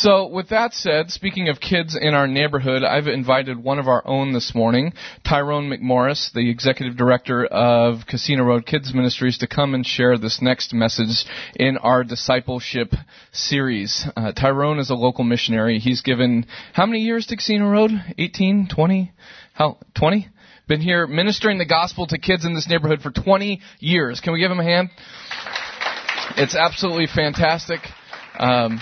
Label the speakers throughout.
Speaker 1: So, with that said, speaking of kids in our neighborhood, I've invited one of our own this morning, Tyrone McMorris, the executive director of Casino Road Kids Ministries, to come and share this next message in our discipleship series. Uh, Tyrone is a local missionary. He's given how many years to Casino Road? 18, 20? How 20? Been here ministering the gospel to kids in this neighborhood for 20 years. Can we give him a hand? It's absolutely fantastic. Um,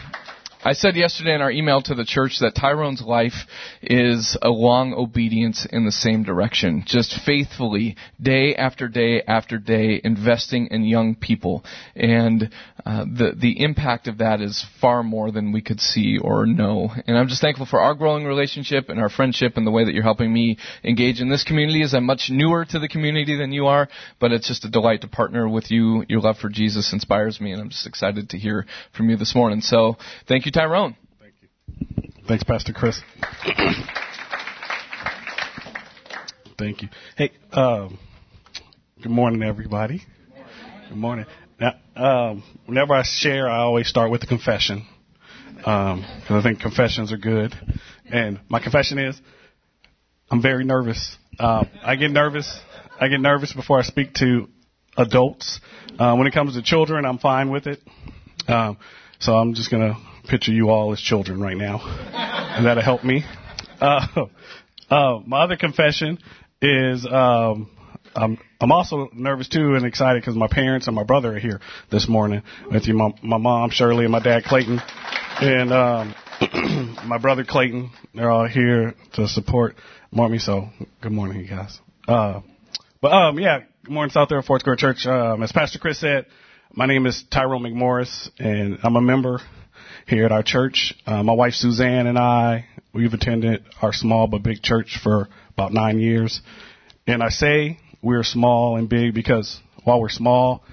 Speaker 1: I said yesterday in our email to the church that Tyrone's life is a long obedience in the same direction, just faithfully, day after day after day, investing in young people. And uh, the the impact of that is far more than we could see or know. And I'm just thankful for our growing relationship and our friendship and the way that you're helping me engage in this community. As I'm much newer to the community than you are, but it's just a delight to partner with you. Your love for Jesus inspires me, and I'm just excited to hear from you this morning. So thank you, Tyrone.
Speaker 2: Thank you. Thanks, Pastor Chris. Thank you. Hey, um, good morning, everybody. Good morning. Now, um, whenever I share, I always start with a confession because um, I think confessions are good. And my confession is, I'm very nervous. Um, I get nervous. I get nervous before I speak to adults. Uh, when it comes to children, I'm fine with it. Um, so I'm just gonna picture you all as children right now, and that'll help me. Uh, uh, my other confession is um, I'm I'm also nervous too and excited because my parents and my brother are here this morning with you. My, my mom Shirley and my dad Clayton, and um, my brother Clayton. They're all here to support Mommy. So good morning, you guys. Uh, but um, yeah, good morning, South Everett, Fort Square Church. Um, as Pastor Chris said, my name is Tyrone McMorris, and I'm a member here at our church. Uh, my wife Suzanne and I, we've attended our small but big church for about nine years. And I say we're small and big because while we're small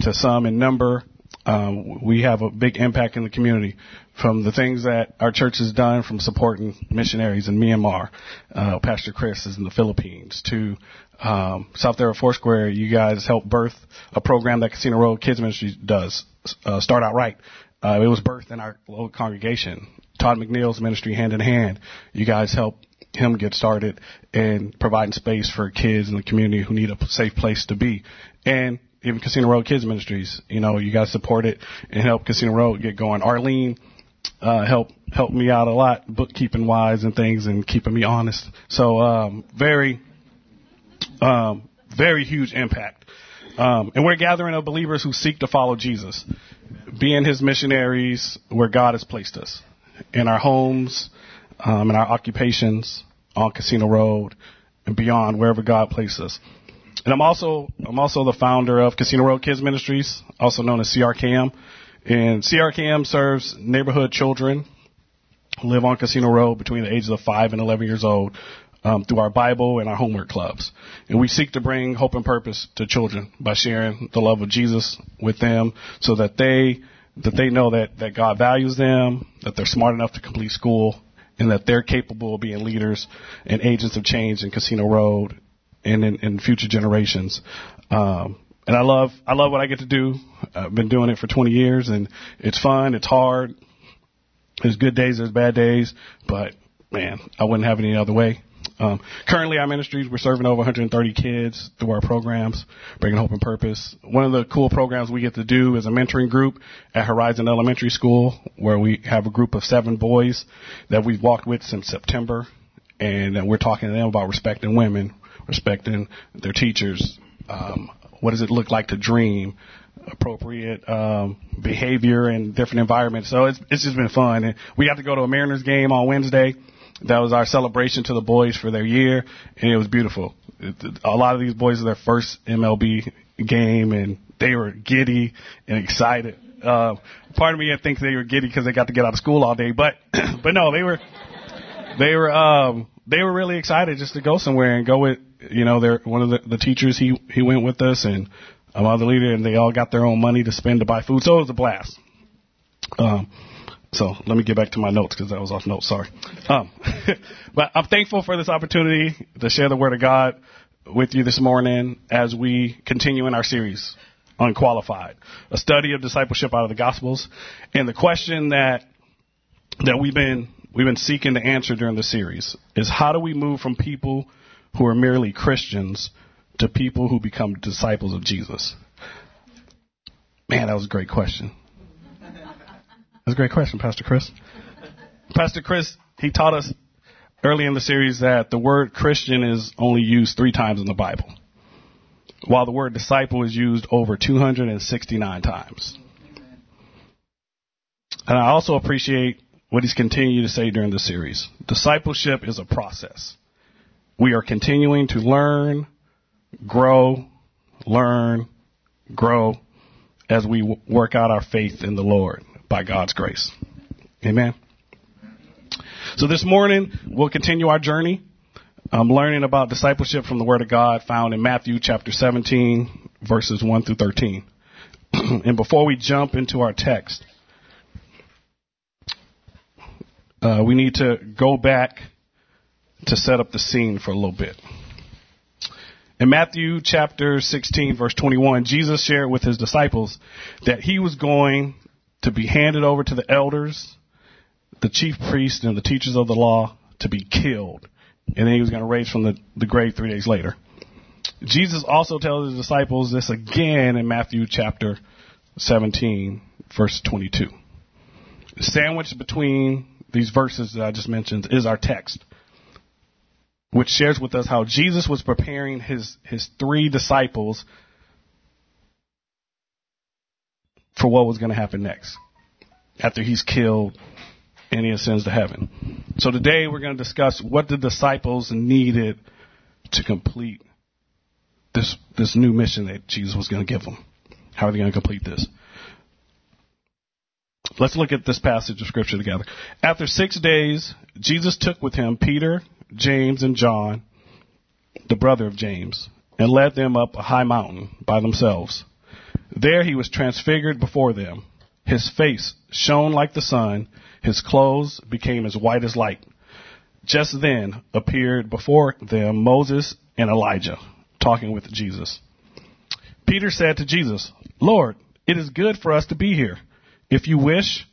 Speaker 2: to some in number, um, we have a big impact in the community from the things that our church has done from supporting missionaries in Myanmar, uh, Pastor Chris is in the Philippines, to um, South Everett Foursquare, you guys helped birth a program that Casino Road Kids Ministry does, uh, Start Out Right. Uh, it was birthed in our local congregation. Todd McNeil's ministry, Hand in Hand, you guys helped him get started and providing space for kids in the community who need a safe place to be. And even Casino Road Kids Ministries, you know, you guys support it and help Casino Road get going. Arlene, uh, helped helped me out a lot, bookkeeping wise and things, and keeping me honest. So um, very, um, very huge impact. Um, and we're gathering of believers who seek to follow Jesus, being His missionaries where God has placed us, in our homes, um, in our occupations, on Casino Road, and beyond, wherever God places us. And I'm also I'm also the founder of Casino Road Kids Ministries, also known as CRKM. And CRKM serves neighborhood children who live on Casino Road between the ages of 5 and 11 years old um, through our Bible and our homework clubs. And we seek to bring hope and purpose to children by sharing the love of Jesus with them so that they that they know that, that God values them, that they're smart enough to complete school, and that they're capable of being leaders and agents of change in Casino Road and in, in future generations. Um, and I love I love what I get to do. I've been doing it for 20 years, and it's fun. It's hard. There's good days, there's bad days, but man, I wouldn't have it any other way. Um, currently, our ministries we're serving over 130 kids through our programs, bringing hope and purpose. One of the cool programs we get to do is a mentoring group at Horizon Elementary School, where we have a group of seven boys that we've walked with since September, and we're talking to them about respecting women, respecting their teachers, um, what does it look like to dream? Appropriate um, behavior in different environments. So it's it's just been fun. And we got to go to a Mariners game on Wednesday. That was our celebration to the boys for their year, and it was beautiful. A lot of these boys are their first MLB game, and they were giddy and excited. Uh, part of me I think they were giddy because they got to get out of school all day, but but no, they were they were um, they were really excited just to go somewhere and go with you know, they're one of the, the teachers he he went with us and a other leader, and they all got their own money to spend to buy food. So it was a blast. Um, so let me get back to my notes because I was off note. Sorry. Um, but I'm thankful for this opportunity to share the word of God with you this morning as we continue in our series, Unqualified, a study of discipleship out of the Gospels. And the question that that we've been we've been seeking to answer during the series is how do we move from people who are merely Christians to people who become disciples of Jesus? Man, that was a great question. That's a great question, Pastor Chris. Pastor Chris, he taught us early in the series that the word Christian is only used three times in the Bible, while the word disciple is used over 269 times. And I also appreciate what he's continued to say during the series. Discipleship is a process. We are continuing to learn, grow, learn, grow as we work out our faith in the Lord by God's grace. Amen. So this morning we'll continue our journey. I'm learning about discipleship from the Word of God found in Matthew chapter 17 verses 1 through 13. and before we jump into our text, uh, we need to go back to set up the scene for a little bit. In Matthew chapter 16 verse 21, Jesus shared with his disciples that he was going to be handed over to the elders, the chief priests, and the teachers of the law to be killed. And then he was going to raise from the, the grave three days later. Jesus also tells his disciples this again in Matthew chapter 17 verse 22. Sandwiched between these verses that I just mentioned is our text, which shares with us how Jesus was preparing his, his three disciples for what was going to happen next after he's killed and he ascends to heaven. So today we're going to discuss what the disciples needed to complete this, this new mission that Jesus was going to give them. How are they going to complete this? Let's look at this passage of scripture together. After six days, Jesus took with him Peter, James, and John, the brother of James, and led them up a high mountain by themselves. There he was transfigured before them. His face shone like the sun. His clothes became as white as light. Just then appeared before them Moses and Elijah talking with Jesus. Peter said to Jesus, Lord, it is good for us to be here. If you wish,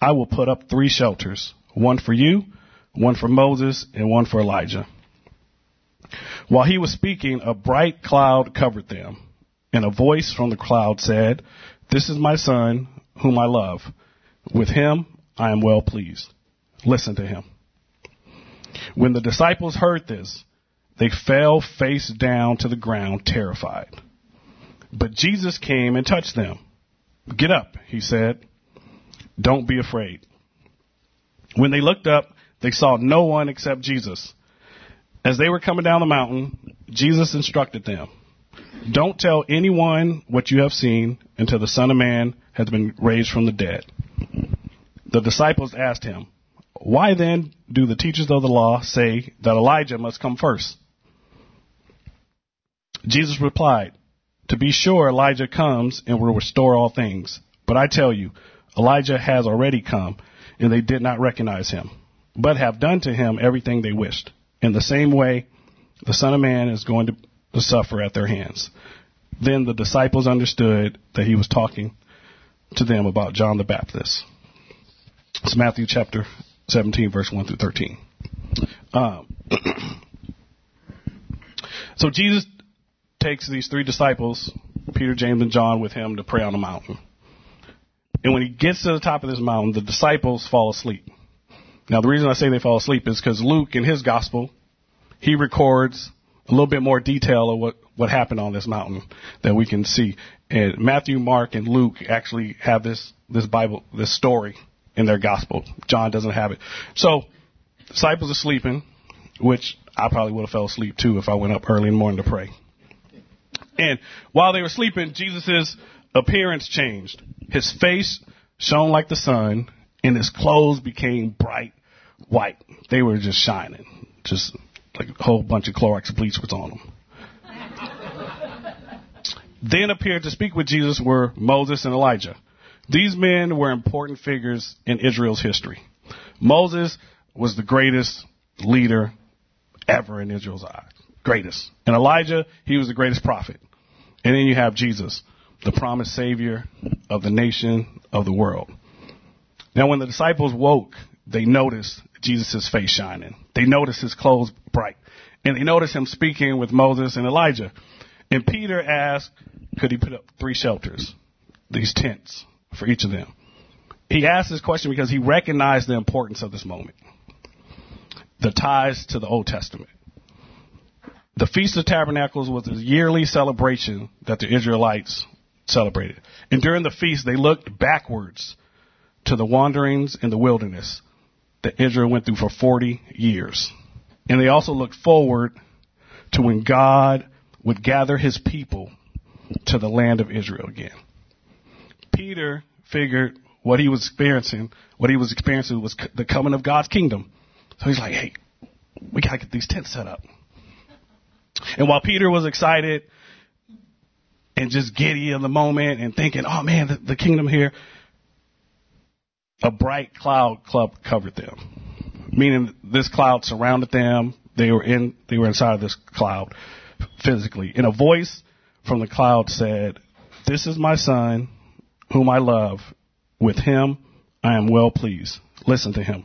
Speaker 2: I will put up three shelters one for you, one for Moses, and one for Elijah. While he was speaking, a bright cloud covered them, and a voice from the cloud said, This is my son, whom I love. With him I am well pleased. Listen to him. When the disciples heard this, they fell face down to the ground, terrified. But Jesus came and touched them. Get up, he said. Don't be afraid. When they looked up, they saw no one except Jesus. As they were coming down the mountain, Jesus instructed them, Don't tell anyone what you have seen until the Son of Man has been raised from the dead. The disciples asked him, Why then do the teachers of the law say that Elijah must come first? Jesus replied, To be sure, Elijah comes and will restore all things. But I tell you, Elijah has already come, and they did not recognize him, but have done to him everything they wished. In the same way, the Son of Man is going to, to suffer at their hands. Then the disciples understood that he was talking to them about John the Baptist. It's Matthew chapter 17, verse 1 through 13. Um, so Jesus takes these three disciples, Peter, James, and John, with him to pray on a mountain. And when he gets to the top of this mountain, the disciples fall asleep. Now, the reason I say they fall asleep is because Luke, in his gospel, he records a little bit more detail of what, what happened on this mountain that we can see. And Matthew, Mark, and Luke actually have this, this Bible, this story in their gospel. John doesn't have it. So, disciples are sleeping, which I probably would have fell asleep too if I went up early in the morning to pray. And while they were sleeping, Jesus' appearance changed. His face shone like the sun, and his clothes became bright white. They were just shining. Just like a whole bunch of Clorox bleach was on them. then appeared to speak with Jesus were Moses and Elijah. These men were important figures in Israel's history. Moses was the greatest leader ever in Israel's eyes. Greatest. And Elijah, he was the greatest prophet. And then you have Jesus, the promised Savior of the nation of the world. Now, when the disciples woke, they noticed Jesus' face shining. They notice his clothes bright. And they notice him speaking with Moses and Elijah. And Peter asked, could he put up three shelters, these tents for each of them? He asked this question because he recognized the importance of this moment. The ties to the Old Testament. The Feast of Tabernacles was a yearly celebration that the Israelites celebrated. And during the feast, they looked backwards to the wanderings in the wilderness that Israel went through for 40 years. And they also looked forward to when God would gather his people to the land of Israel again. Peter figured what he was experiencing, what he was experiencing was the coming of God's kingdom. So he's like, hey, we gotta get these tents set up. And while Peter was excited and just giddy in the moment and thinking, oh man, the, the kingdom here, a bright cloud covered them. Meaning this cloud surrounded them. They were in, they were inside of this cloud physically. And a voice from the cloud said, this is my son whom I love. With him I am well pleased. Listen to him.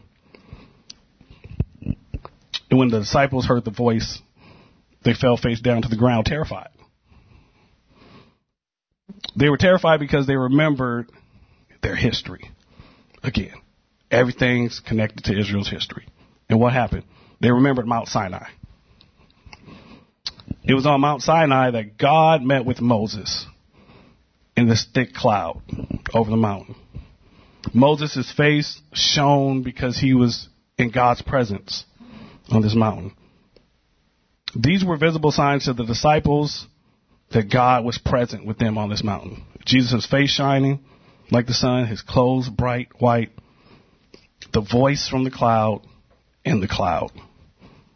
Speaker 2: And when the disciples heard the voice, they fell face down to the ground terrified. They were terrified because they remembered their history. Again, everything's connected to Israel's history. And what happened? They remembered Mount Sinai. It was on Mount Sinai that God met with Moses in this thick cloud over the mountain. Moses' face shone because he was in God's presence on this mountain. These were visible signs to the disciples that God was present with them on this mountain. Jesus' face shining like the sun, his clothes bright white, the voice from the cloud in the cloud.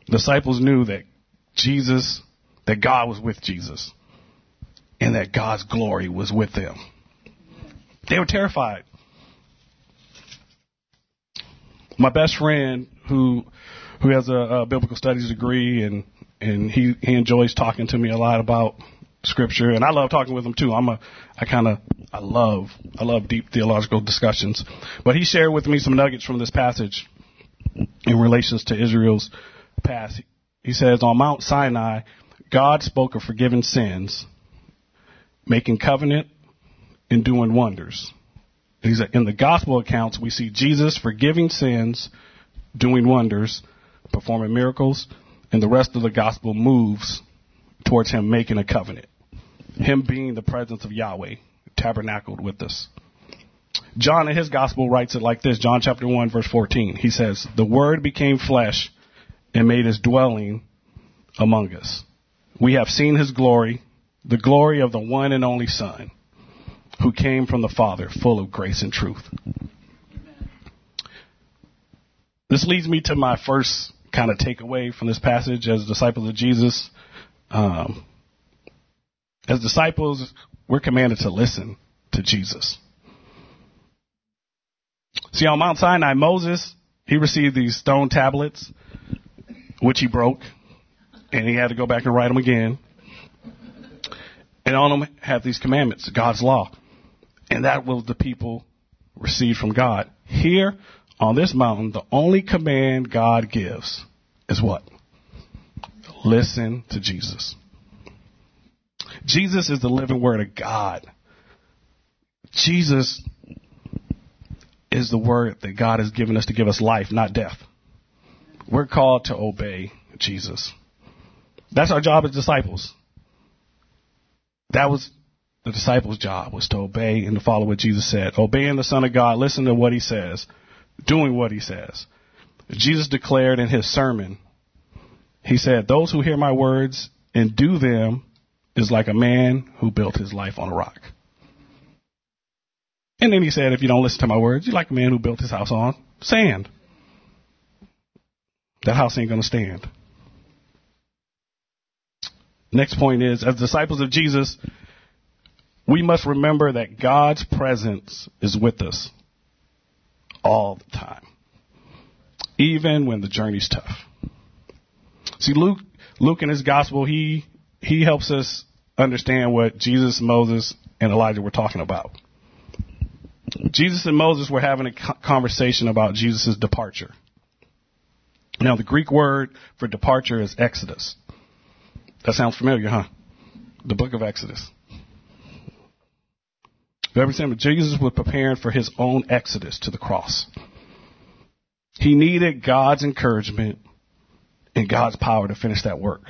Speaker 2: Disciples knew that Jesus, that God was with Jesus and that God's glory was with them. They were terrified. My best friend who who has a, a biblical studies degree and and he he enjoys talking to me a lot about scripture and I love talking with him too. I'm a I kind of I love I love deep theological discussions. But he shared with me some nuggets from this passage in relations to Israel's past. He says on Mount Sinai, God spoke of forgiving sins, making covenant, and doing wonders. He's in the gospel accounts we see Jesus forgiving sins, doing wonders, performing miracles, and the rest of the gospel moves towards him making a covenant. Him being the presence of Yahweh, tabernacled with us. John in his gospel writes it like this John chapter 1, verse 14. He says, The Word became flesh and made his dwelling among us. We have seen his glory, the glory of the one and only Son, who came from the Father, full of grace and truth. This leads me to my first kind of takeaway from this passage as disciples of Jesus. Um, as disciples, we're commanded to listen to Jesus. See, on Mount Sinai, Moses, he received these stone tablets, which he broke, and he had to go back and write them again. And on them have these commandments, God's law. And that was the people received from God. Here, on this mountain, the only command God gives is what? Listen to Jesus. Jesus is the living word of God. Jesus is the word that God has given us to give us life, not death. We're called to obey Jesus. That's our job as disciples. That was the disciples' job was to obey and to follow what Jesus said. Obeying the Son of God, listen to what he says, doing what he says. Jesus declared in his sermon, he said, Those who hear my words and do them is like a man who built his life on a rock. And then he said, If you don't listen to my words, you're like a man who built his house on sand. That house ain't going to stand. Next point is, as disciples of Jesus, we must remember that God's presence is with us all the time, even when the journey's tough. See, Luke, Luke in his gospel, he, he helps us understand what Jesus, Moses, and Elijah were talking about. Jesus and Moses were having a conversation about Jesus' departure. Now, the Greek word for departure is Exodus. That sounds familiar, huh? The book of Exodus. Every time Jesus was preparing for his own exodus to the cross. He needed God's encouragement and God's power to finish that work.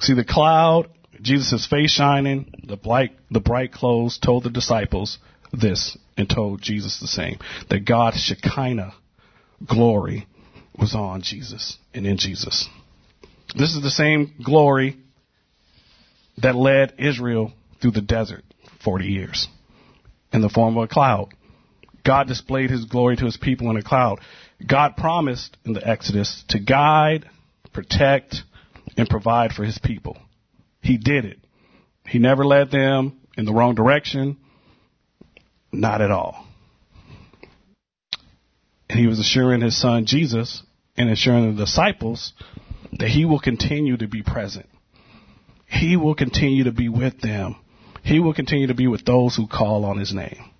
Speaker 2: See, the cloud, Jesus' face shining, the bright, the bright clothes told the disciples this and told Jesus the same. That God's Shekinah glory was on Jesus and in Jesus. This is the same glory that led Israel through the desert 40 years in the form of a cloud. God displayed his glory to his people in a cloud. God promised in the Exodus to guide, protect, and provide for his people. He did it. He never led them in the wrong direction. Not at all. And he was assuring his son Jesus and assuring the disciples that he will continue to be present. He will continue to be with them. He will continue to be with those who call on his name.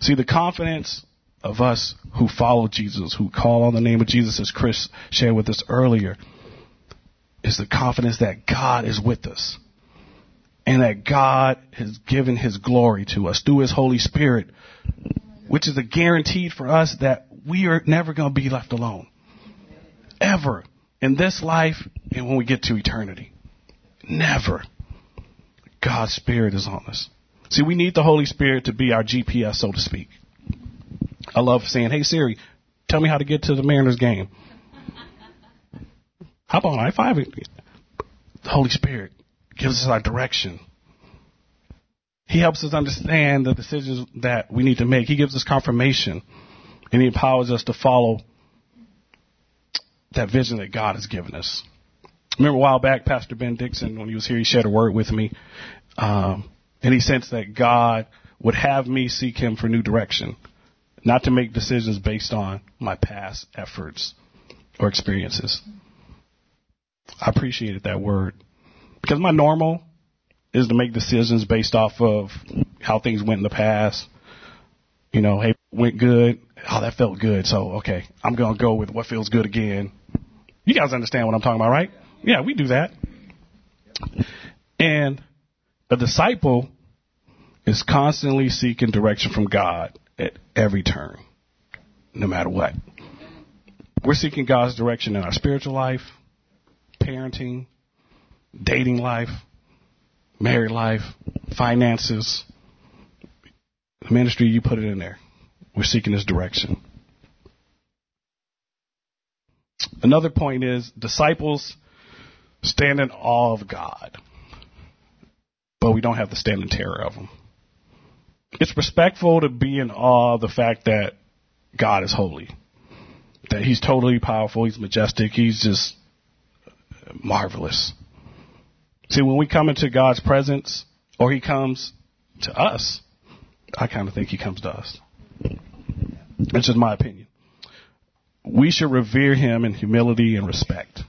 Speaker 2: See, the confidence of us who follow Jesus, who call on the name of Jesus, as Chris shared with us earlier, is the confidence that God is with us and that God has given his glory to us through his Holy Spirit, which is a guarantee for us that we are never going to be left alone. Ever. In this life and when we get to eternity. Never. God's Spirit is on us. See, we need the Holy Spirit to be our GPS, so to speak. I love saying, hey Siri, tell me how to get to the Mariners game. How about I five? The Holy Spirit gives us our direction. He helps us understand the decisions that we need to make. He gives us confirmation and he empowers us to follow that vision that God has given us. Remember a while back, Pastor Ben Dixon, when he was here, he shared a word with me. Um, and he sensed that God would have me seek him for new direction, not to make decisions based on my past efforts or experiences. I appreciated that word because my normal is to make decisions based off of how things went in the past. You know, hey, went good. Oh, that felt good. So, okay, I'm going to go with what feels good again. You guys understand what I'm talking about, right? Yeah, we do that. And a disciple is constantly seeking direction from God at every turn, no matter what. We're seeking God's direction in our spiritual life, parenting, dating life, married life, finances, the ministry, you put it in there. We're seeking His direction. Another point is disciples stand in awe of God, but we don't have to stand in terror of Him. It's respectful to be in awe of the fact that God is holy, that He's totally powerful, He's majestic, He's just marvelous. See, when we come into God's presence, or He comes to us, I kind of think He comes to us. That's just my opinion. We should revere Him in humility and respect.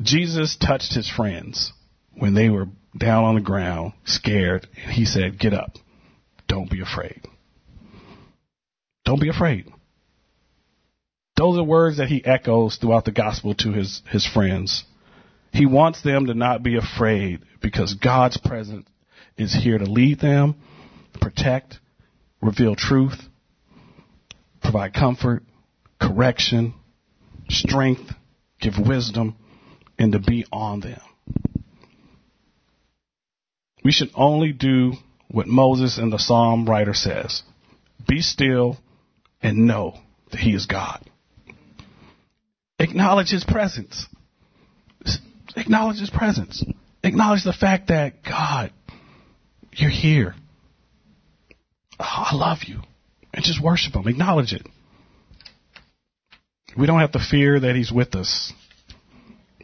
Speaker 2: Jesus touched His friends when they were down on the ground, scared, and He said, Get up. Don't be afraid. Don't be afraid. Those are words that he echoes throughout the gospel to his, his friends. He wants them to not be afraid because God's presence is here to lead them, protect, reveal truth, provide comfort, correction, strength, give wisdom, and to be on them. We should only do what Moses and the psalm writer says. Be still and know that he is God. Acknowledge his presence. Acknowledge his presence. Acknowledge the fact that God, you're here. Oh, I love you. And just worship him. Acknowledge it. We don't have to fear that he's with us,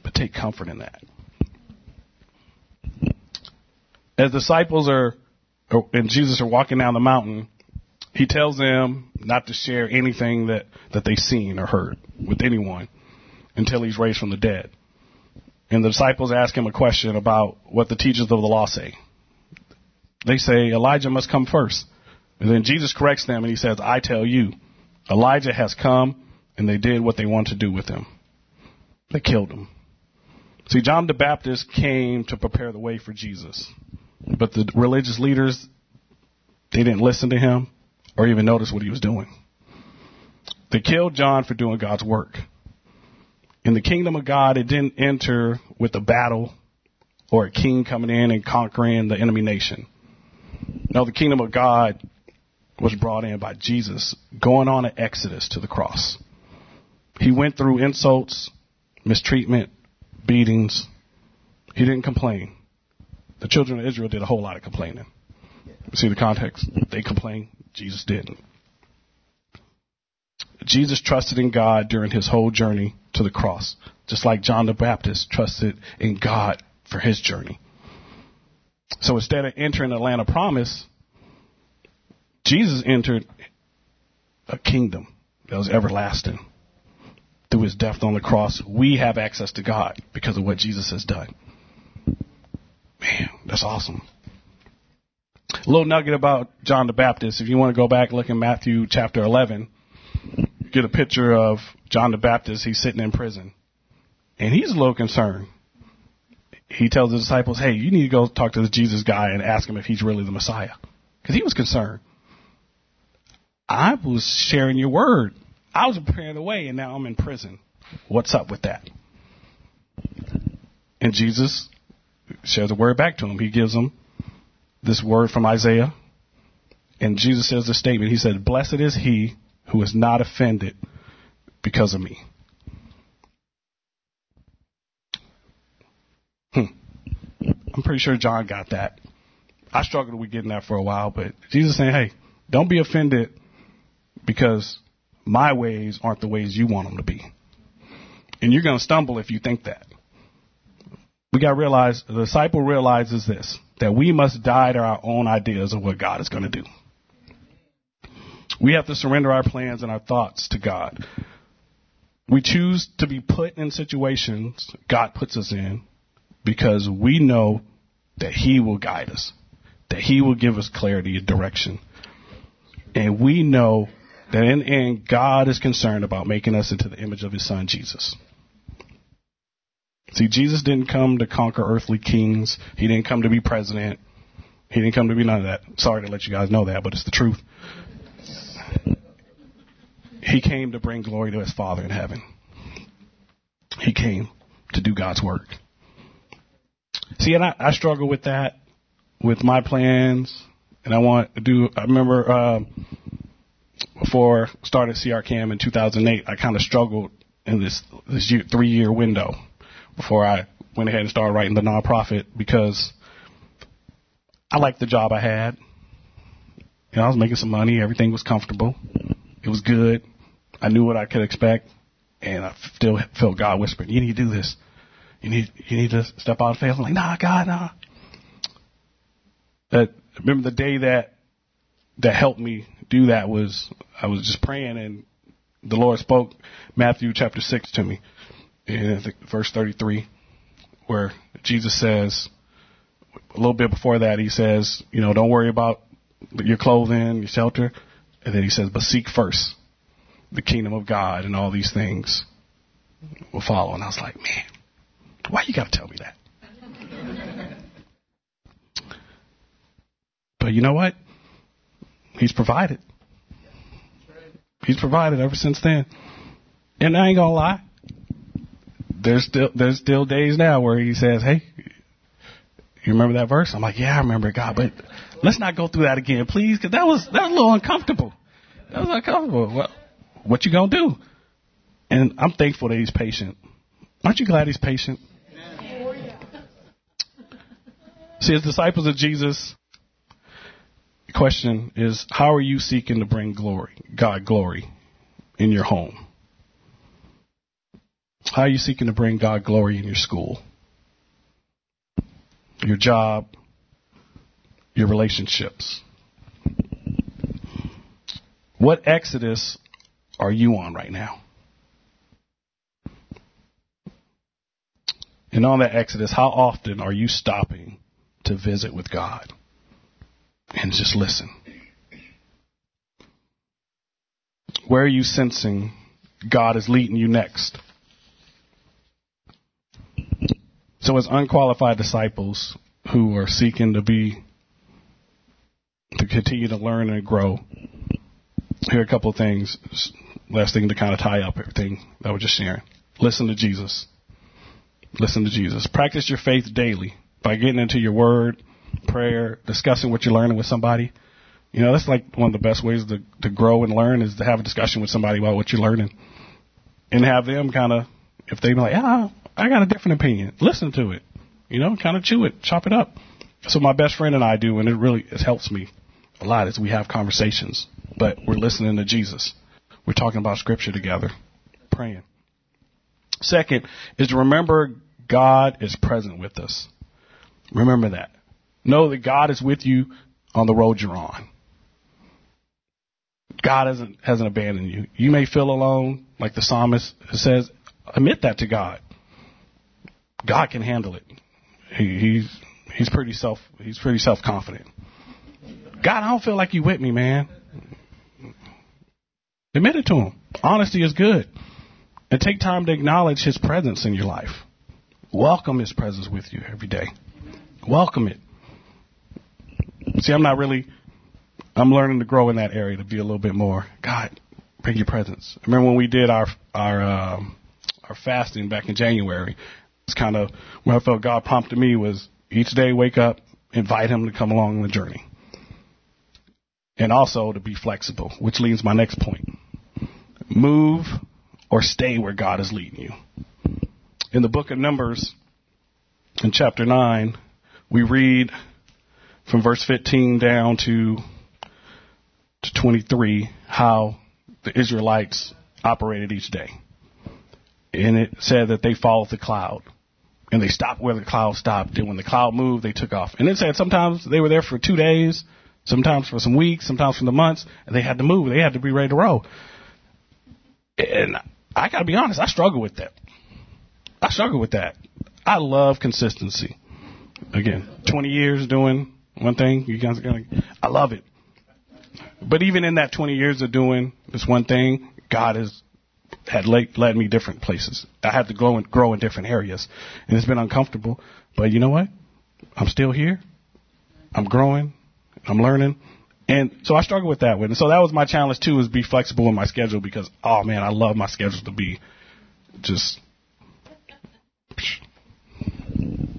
Speaker 2: but take comfort in that. As disciples are, Oh, and Jesus are walking down the mountain, he tells them not to share anything that, that they've seen or heard with anyone until he's raised from the dead. And the disciples ask him a question about what the teachers of the law say. They say Elijah must come first. And then Jesus corrects them and he says, I tell you, Elijah has come and they did what they wanted to do with him. They killed him. See, John the Baptist came to prepare the way for Jesus. But the religious leaders, they didn't listen to him or even notice what he was doing. They killed John for doing God's work. In the kingdom of God, it didn't enter with a battle or a king coming in and conquering the enemy nation. No, the kingdom of God was brought in by Jesus going on an exodus to the cross. He went through insults, mistreatment, beatings. He didn't complain. The children of Israel did a whole lot of complaining. See the context? They complained. Jesus didn't. Jesus trusted in God during his whole journey to the cross, just like John the Baptist trusted in God for his journey. So instead of entering the land of promise, Jesus entered a kingdom that was everlasting. Through his death on the cross, we have access to God because of what Jesus has done. Man, that's awesome. A little nugget about John the Baptist. If you want to go back, and look in Matthew chapter 11, get a picture of John the Baptist. He's sitting in prison. And he's a little concerned. He tells the disciples, hey, you need to go talk to the Jesus guy and ask him if he's really the Messiah. Because he was concerned. I was sharing your word. I was preparing the way, and now I'm in prison. What's up with that? And Jesus shares the word back to him. He gives him this word from Isaiah. And Jesus says the statement. He said, Blessed is he who is not offended because of me. Hmm. I'm pretty sure John got that. I struggled with getting that for a while, but Jesus saying, hey, don't be offended because my ways aren't the ways you want them to be. And you're going to stumble if you think that. We got to realize, the disciple realizes this, that we must die to our own ideas of what God is going to do. We have to surrender our plans and our thoughts to God. We choose to be put in situations God puts us in because we know that He will guide us, that He will give us clarity and direction. And we know that in the end, God is concerned about making us into the image of His Son, Jesus. See, Jesus didn't come to conquer earthly kings. He didn't come to be president. He didn't come to be none of that. Sorry to let you guys know that, but it's the truth. He came to bring glory to his Father in heaven. He came to do God's work. See, and I, I struggle with that, with my plans, and I want to do. I remember uh, before I started CRKM in 2008, I kind of struggled in this this year, three year window before I went ahead and started writing the nonprofit because I liked the job I had. You know, I was making some money. Everything was comfortable. It was good. I knew what I could expect, and I still felt God whispering, "You need to do this. You need you need to step out of faith." I'm like, "Nah, God, nah." That remember the day that that helped me do that was I was just praying, and the Lord spoke Matthew chapter six to me, in verse thirty three, where Jesus says a little bit before that he says, you know, don't worry about your clothing, your shelter. And then he says, but seek first the kingdom of God and all these things will follow. And I was like, man, why you got to tell me that? but you know what? He's provided. He's provided ever since then. And I ain't gonna lie. There's still there's still days now where he says, "Hey, you remember that verse?" I'm like, "Yeah, I remember God, but let's not go through that again, please, because that was that was a little uncomfortable. That was uncomfortable. Well, what you gonna do?" And I'm thankful that he's patient. Aren't you glad he's patient? See, as disciples of Jesus, the question is, how are you seeking to bring glory, God glory, in your home? How are you seeking to bring God glory in your school, your job, your relationships? What exodus are you on right now? And on that exodus, how often are you stopping to visit with God and just listen? Where are you sensing God is leading you next? So, as unqualified disciples who are seeking to be, to continue to learn and grow, here are a couple of things. Last thing to kind of tie up everything that we're just sharing. Listen to Jesus. Listen to Jesus. Practice your faith daily by getting into your word, prayer, discussing what you're learning with somebody. You know, that's like one of the best ways to, to grow and learn is to have a discussion with somebody about what you're learning. And have them kind of, if they be like, ah, I got a different opinion, listen to it. You know, kind of chew it, chop it up. So my best friend and I do, and it really it helps me a lot, is we have conversations, but we're listening to Jesus. We're talking about scripture together, praying. Second is to remember God is present with us. Remember that. Know that God is with you on the road you're on. God hasn't hasn't abandoned you. You may feel alone, like the psalmist says. Admit that to God. God can handle it. He, he's he's pretty self he's pretty self confident. God, I don't feel like you with me, man. Admit it to him. Honesty is good. And take time to acknowledge his presence in your life. Welcome his presence with you every day. Welcome it. See, I'm not really, I'm learning to grow in that area to be a little bit more. God, bring your presence. I remember when we did our, our, um, our fasting back in January? It's kind of where I felt God prompted me was each day wake up, invite him to come along on the journey. And also to be flexible, which leads my next point. Move or stay where God is leading you. In the book of Numbers, in chapter 9, we read from verse 15 down to, to 23 how the Israelites operated each day. And it said that they followed the cloud. And they stopped where the cloud stopped. And when the cloud moved, they took off. And it said sometimes they were there for two days, sometimes for some weeks, sometimes for the months, and they had to move. They had to be ready to roll. And I gotta be honest, I struggle with that. I struggle with that. I love consistency. Again, 20 years doing one thing, you guys are gonna, I love it. But even in that 20 years of doing this one thing, God has had led, led me different places. I had to grow and grow in different areas, and it's been uncomfortable. But you know what? I'm still here. I'm growing. I'm learning. And so I struggle with that one. And so that was my challenge too, is be flexible in my schedule because, oh man, I love my schedule to be just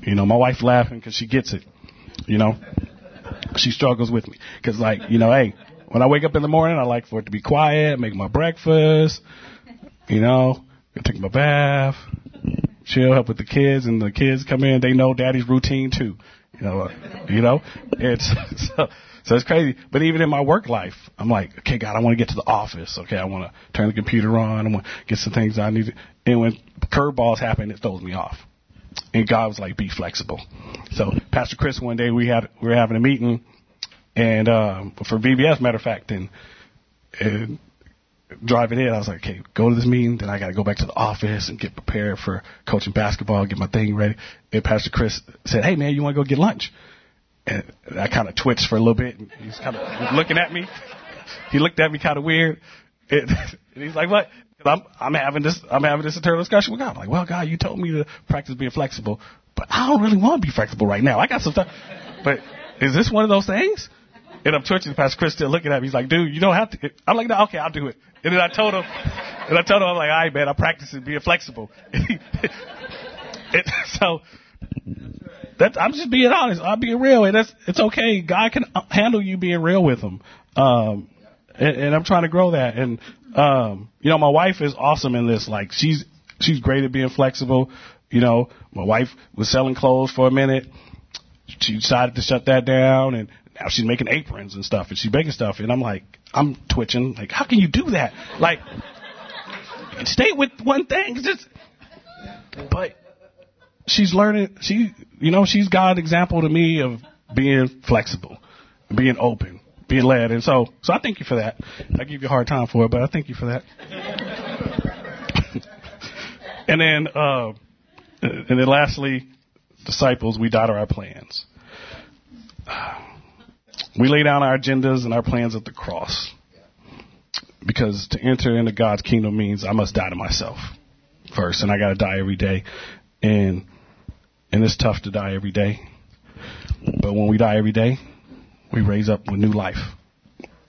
Speaker 2: you know, my wife laughing because she gets it. You know, she struggles with me because, like, you know, hey, when I wake up in the morning, I like for it to be quiet, make my breakfast. You know, take my bath, chill, help with the kids, and the kids come in. They know daddy's routine too. You know, you know, it's so. So it's crazy. But even in my work life, I'm like, okay, God, I want to get to the office. Okay, I want to turn the computer on. I want to get some things I need. And when curveballs happen, it throws me off. And God was like, be flexible. So Pastor Chris, one day we had, we were having a meeting and, um, for VBS, matter of fact, and, and driving in, I was like, okay, go to this meeting, then I got to go back to the office and get prepared for coaching basketball, get my thing ready. And Pastor Chris said, hey man, you want to go get lunch? And I kind of twitched for a little bit. And he's kind of looking at me. He looked at me kind of weird. And, and he's like, what? I'm, I'm having this, I'm having this internal discussion with God. I'm like, well, God, you told me to practice being flexible, but I don't really want to be flexible right now. I got some stuff. But is this one of those things? And I'm twitching. Pastor Chris still looking at me. He's like, dude, you don't have to. I'm like, no, okay, I'll do it. And then I told him, and I told him, I'm like, all right, man, I'm practicing being flexible. it, so that's, I'm just being honest. I'm being real, and that's it's okay. God can handle you being real with him. Um, and, and I'm trying to grow that. And um, you know, my wife is awesome in this. Like she's she's great at being flexible. You know, my wife was selling clothes for a minute. She decided to shut that down, and she's making aprons and stuff, and she's making stuff. And I'm like, I'm twitching. Like, how can you do that? Like, stay with one thing. Just, but she's learning. She, you know, she's got an example to me of being flexible, being open being led. And so, so I thank you for that. I give you a hard time for it, but I thank you for that. and then, uh, and then lastly, disciples, we dot our plans. We lay down our agendas and our plans at the cross. because to enter into God's kingdom means I must die to myself first, and I got to die every day, and and it's tough to die every day. But when we die every day, we raise up with new life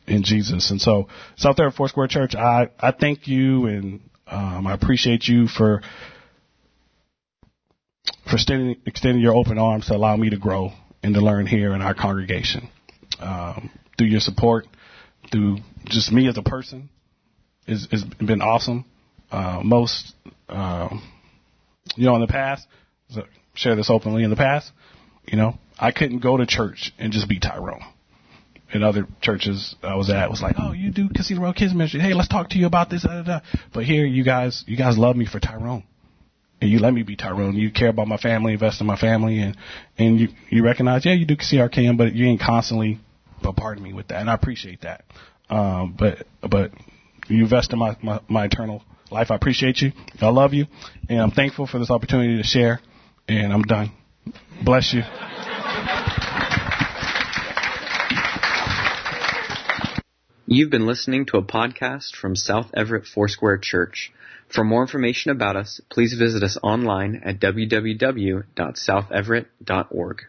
Speaker 2: in Jesus. And so, South there at Foursquare Church, I I thank you and um, I appreciate you for for extending, extending your open arms to allow me to grow and to learn here in our congregation. Um, through your support, through just me as a person, has been awesome. Uh, most, uh, you know, in the past, share this openly. In the past, you know, I couldn't go to church and just be Tyrone. In other churches I was at, was like, oh, you do Casino Road Kids Ministry. Hey, let's talk to you about this. Da, da, da. But here, you guys, you guys love me for Tyrone and you let me be Tyrone. You care about my family, invest in my family, and and you you recognize, yeah, you do CRKM, but you ain't constantly bombarding me with that, and I appreciate that. Um, but but you invest in my, my my eternal life. I appreciate you. I love you, and I'm thankful for this opportunity to share. And I'm done. Bless you.
Speaker 3: You've been listening to a podcast from South Everett Foursquare Church. For more information about us, please visit us online at www.southeverett.org.